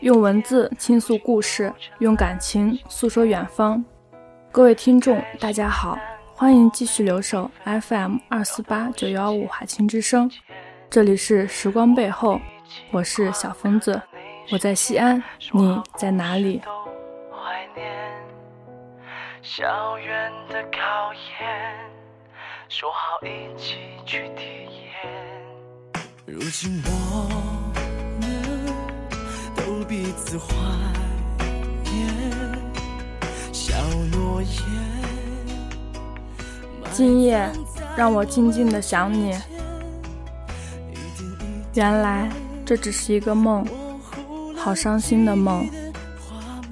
用文字倾诉故事，用感情诉说远方。各位听众，大家好，欢迎继续留守 FM 二四八九幺五海清之声，这里是时光背后，我是小疯子，我在西安，你在哪里？校园的考验，说好一起去体验。如今我彼此怀念小诺言。今夜让我静静的想你。原来这只是一个梦，好伤心的梦。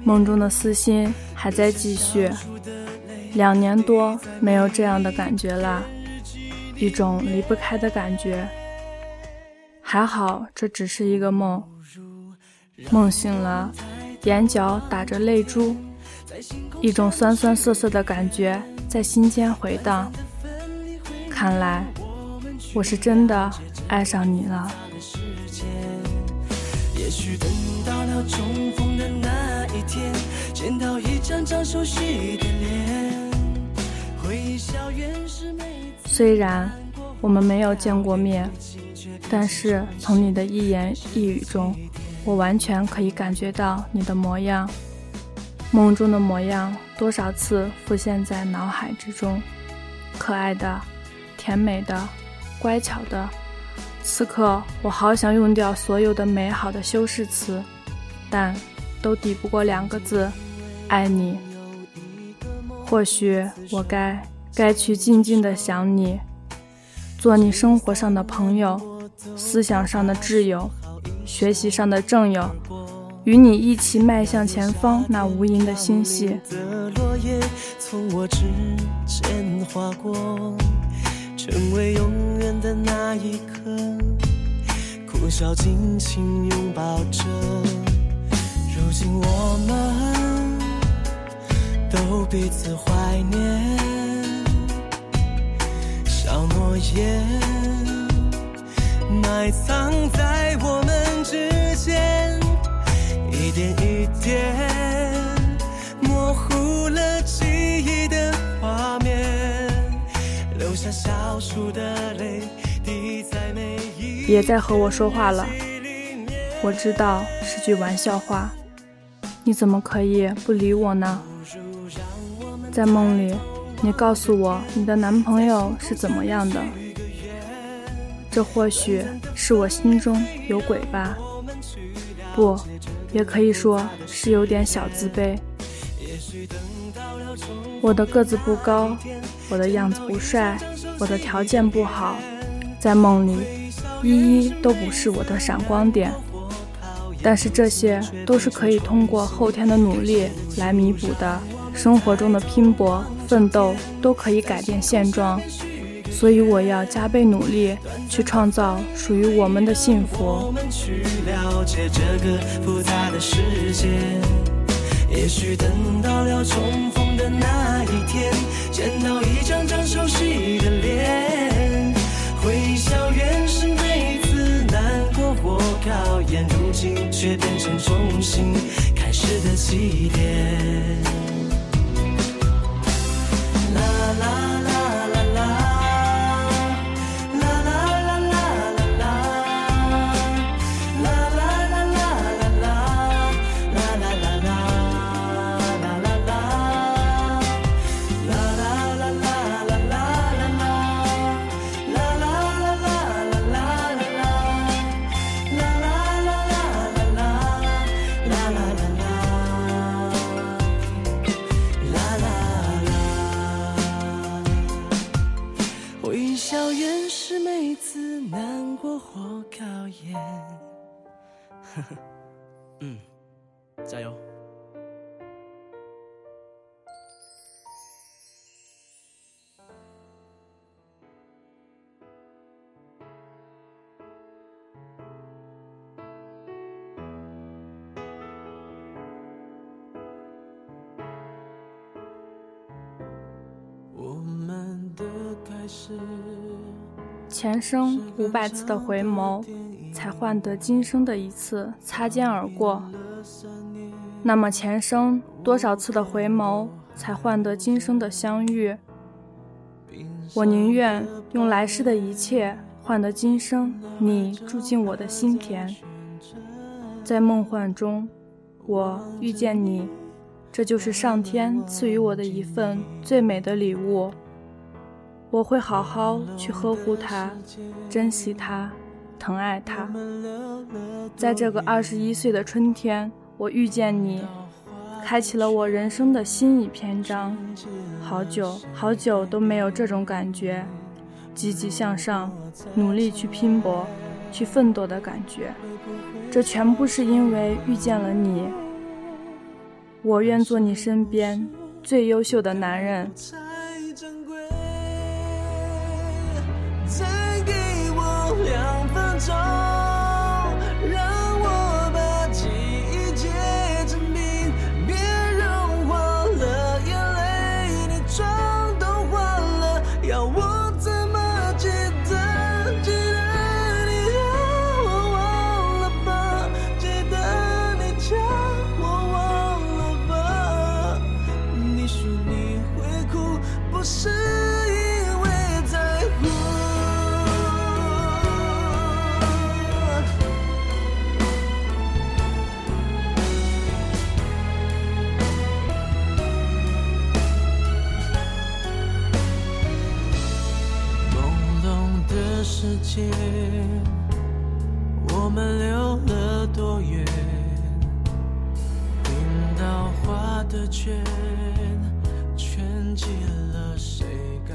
梦中的私心还在继续。两年多没有这样的感觉了，一种离不开的感觉。还好这只是一个梦，梦醒了，眼角打着泪珠，一种酸酸涩涩的感觉在心间回荡。看来我是真的爱上你了。也许等到了重逢的那一天，见到一张张熟悉的脸。虽然我们没有见过面，但是从你的一言一语中，我完全可以感觉到你的模样。梦中的模样多少次浮现在脑海之中，可爱的、甜美的、乖巧的。此刻我好想用掉所有的美好的修饰词，但都抵不过两个字：爱你。或许我该。该去静静的想你，做你生活上的朋友，思想上的挚友，学习上的正友，与你一起迈向前方那无垠的星系。从我指尖划过，成为永远的那一刻，苦笑尽情拥抱着。如今我们都彼此怀念。小诺言埋藏在我一点模糊了记忆的画面，留下小数的泪滴在每一。别再和我说话了，我知道是句玩笑话，你怎么可以不理我呢？在梦里。你告诉我，你的男朋友是怎么样的？这或许是我心中有鬼吧？不，也可以说是有点小自卑。我的个子不高，我的样子不帅，我的条件不好，在梦里，一一都不是我的闪光点。但是这些都是可以通过后天的努力来弥补的。生活中的拼搏、奋斗都可以改变现状，所以我要加倍努力，去创造属于我们的幸福。我们去了解这个复杂的世界也许等到了重逢的那一天，见到一张张熟悉的脸，回笑原是每次难过或考验，如今却变成重新开始的起点。前生五百次的回眸。才换得今生的一次擦肩而过？那么前生多少次的回眸，才换得今生的相遇？我宁愿用来世的一切换得今生你住进我的心田。在梦幻中，我遇见你，这就是上天赐予我的一份最美的礼物。我会好好去呵护它，珍惜它，疼爱它。在这个二十一岁的春天，我遇见你，开启了我人生的新一篇章。好久好久都没有这种感觉，积极向上，努力去拼搏，去奋斗的感觉。这全部是因为遇见了你。我愿做你身边最优秀的男人。走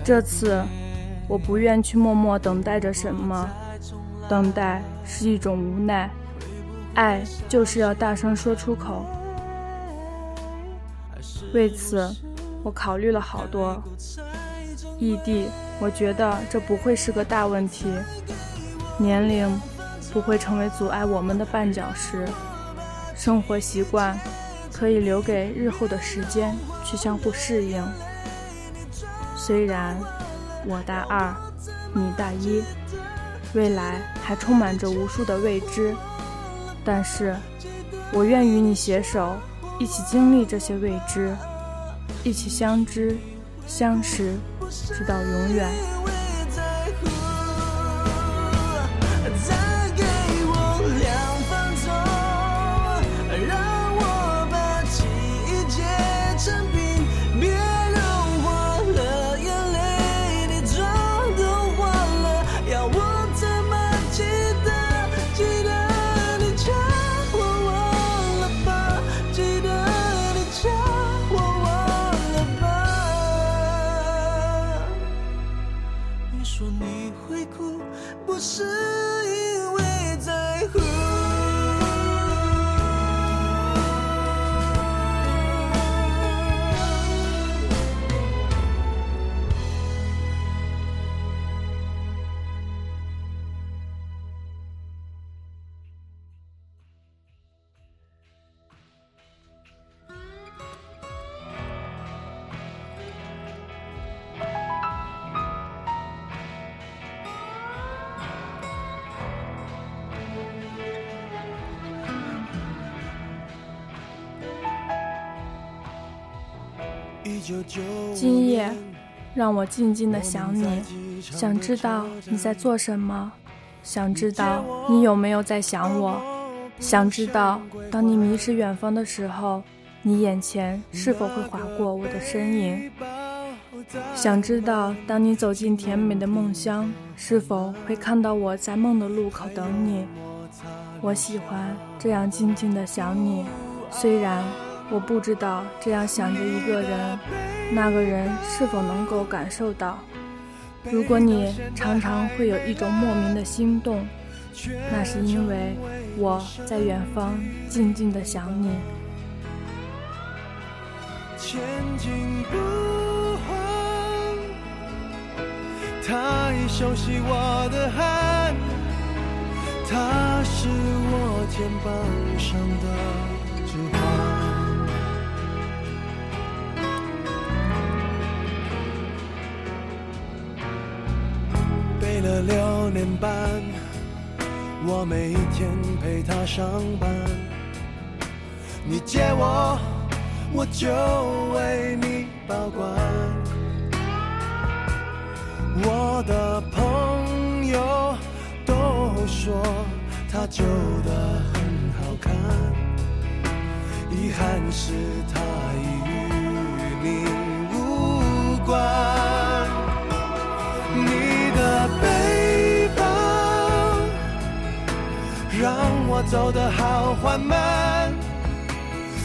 这次，我不愿去默默等待着什么，等待是一种无奈，爱就是要大声说出口。为此，我考虑了好多。异地，我觉得这不会是个大问题，年龄不会成为阻碍我们的绊脚石，生活习惯可以留给日后的时间去相互适应。虽然我大二，你大一，未来还充满着无数的未知，但是我愿与你携手，一起经历这些未知，一起相知、相识，直到永远。今夜，让我静静的想你，想知道你在做什么，想知道你有没有在想我，想知道当你迷失远方的时候，你眼前是否会划过我的身影，想知道当你走进甜美的梦乡，是否会看到我在梦的路口等你。我喜欢这样静静的想你，虽然。我不知道这样想着一个人，那个人是否能够感受到。如果你常常会有一种莫名的心动，那是因为我在远方静静的想你。前进不慌，他已熟悉我的汗，他是我肩膀上的指环。了六年半，我每一天陪他上班，你借我，我就为你保管。我的朋友都说她旧的很好看，遗憾是她已与你无关。你让我走得好缓慢，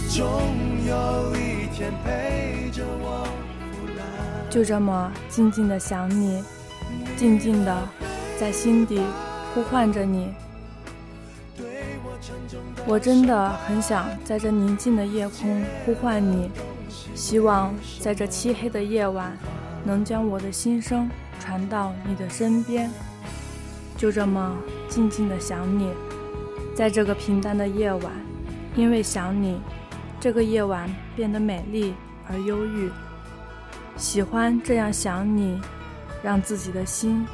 总有一天陪着我。就这么静静的想你，静静的在心底呼唤着你。我真的很想在这宁静的夜空呼唤你，希望在这漆黑的夜晚，能将我的心声传到你的身边。就这么静静的想你，在这个平淡的夜晚，因为想你，这个夜晚变得美丽而忧郁。喜欢这样想你，让自己的心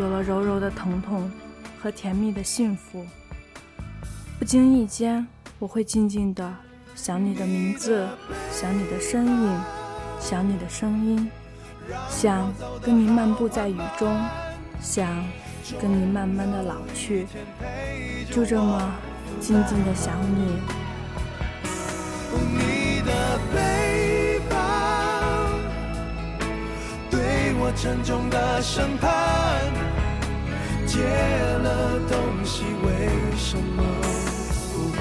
有了柔柔的疼痛和甜蜜的幸福。不经意间，我会静静地想你的名字，想你的身影，想你的声音，想跟你漫步在雨中，想跟你慢慢的老去，就这么静静的想你。你的背包对我沉重的审判，借了东西为什么不还？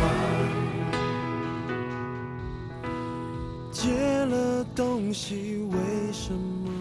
借了东西，为什么？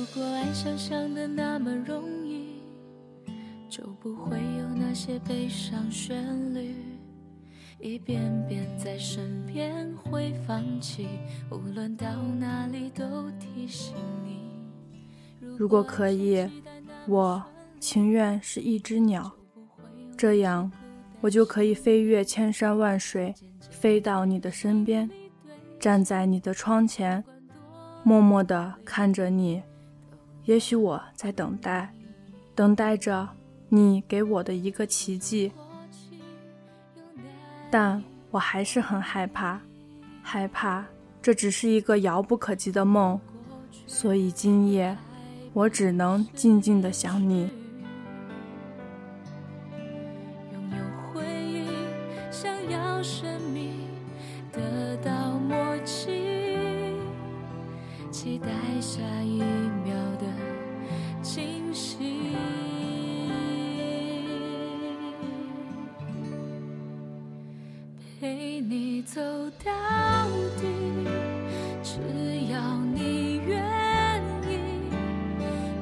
如果爱想象的那么容易，就不会有那些悲伤旋律，一遍遍在身边会放弃，无论到哪里都提醒你。如果可以，我情愿是一只鸟，这样我就可以飞越千山万水，飞到你的身边，站在你的窗前，默默地看着你。也许我在等待，等待着你给我的一个奇迹，但我还是很害怕，害怕这只是一个遥不可及的梦，所以今夜我只能静静的想你。陪你走到底，只要你愿意。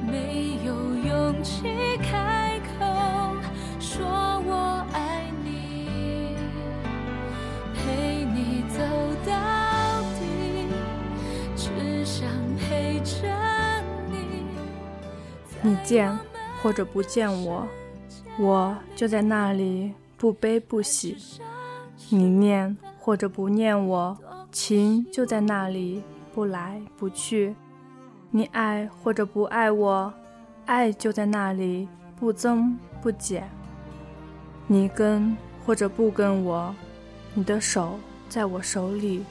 没有勇气开口说我爱你，陪你走到底，只想陪着。你你见或者不见我，我就在那里不悲不喜；你念或者不念我，情就在那里不来不去；你爱或者不爱我，爱就在那里不增不减；你跟或者不跟我，你的手在我手里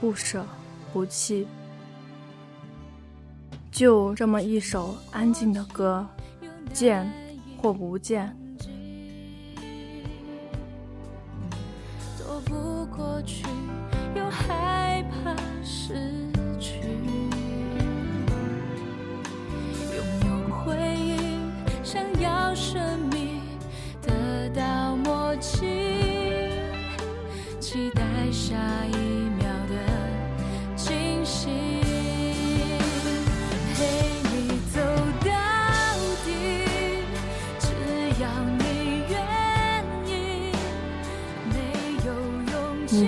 不舍不弃。就这么一首安静的歌，见或不见。不过去，又害怕失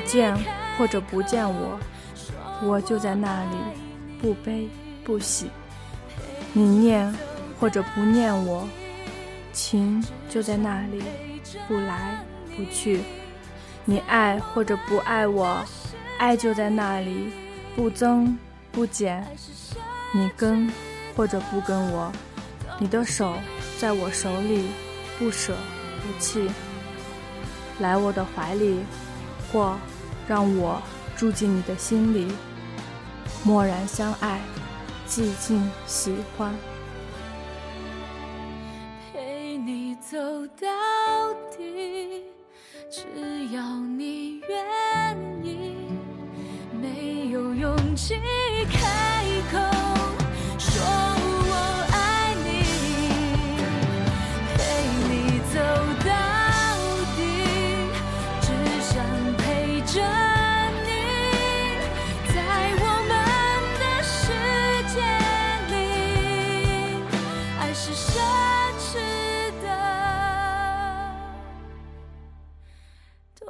见或者不见我，我就在那里，不悲不喜。你念或者不念我，情就在那里，不来不去。你爱或者不爱我，爱就在那里，不增不减。你跟或者不跟我，你的手在我手里，不舍不弃。来我的怀里，或让我住进你的心里，默然相爱。寂静喜欢，陪你走到底，只要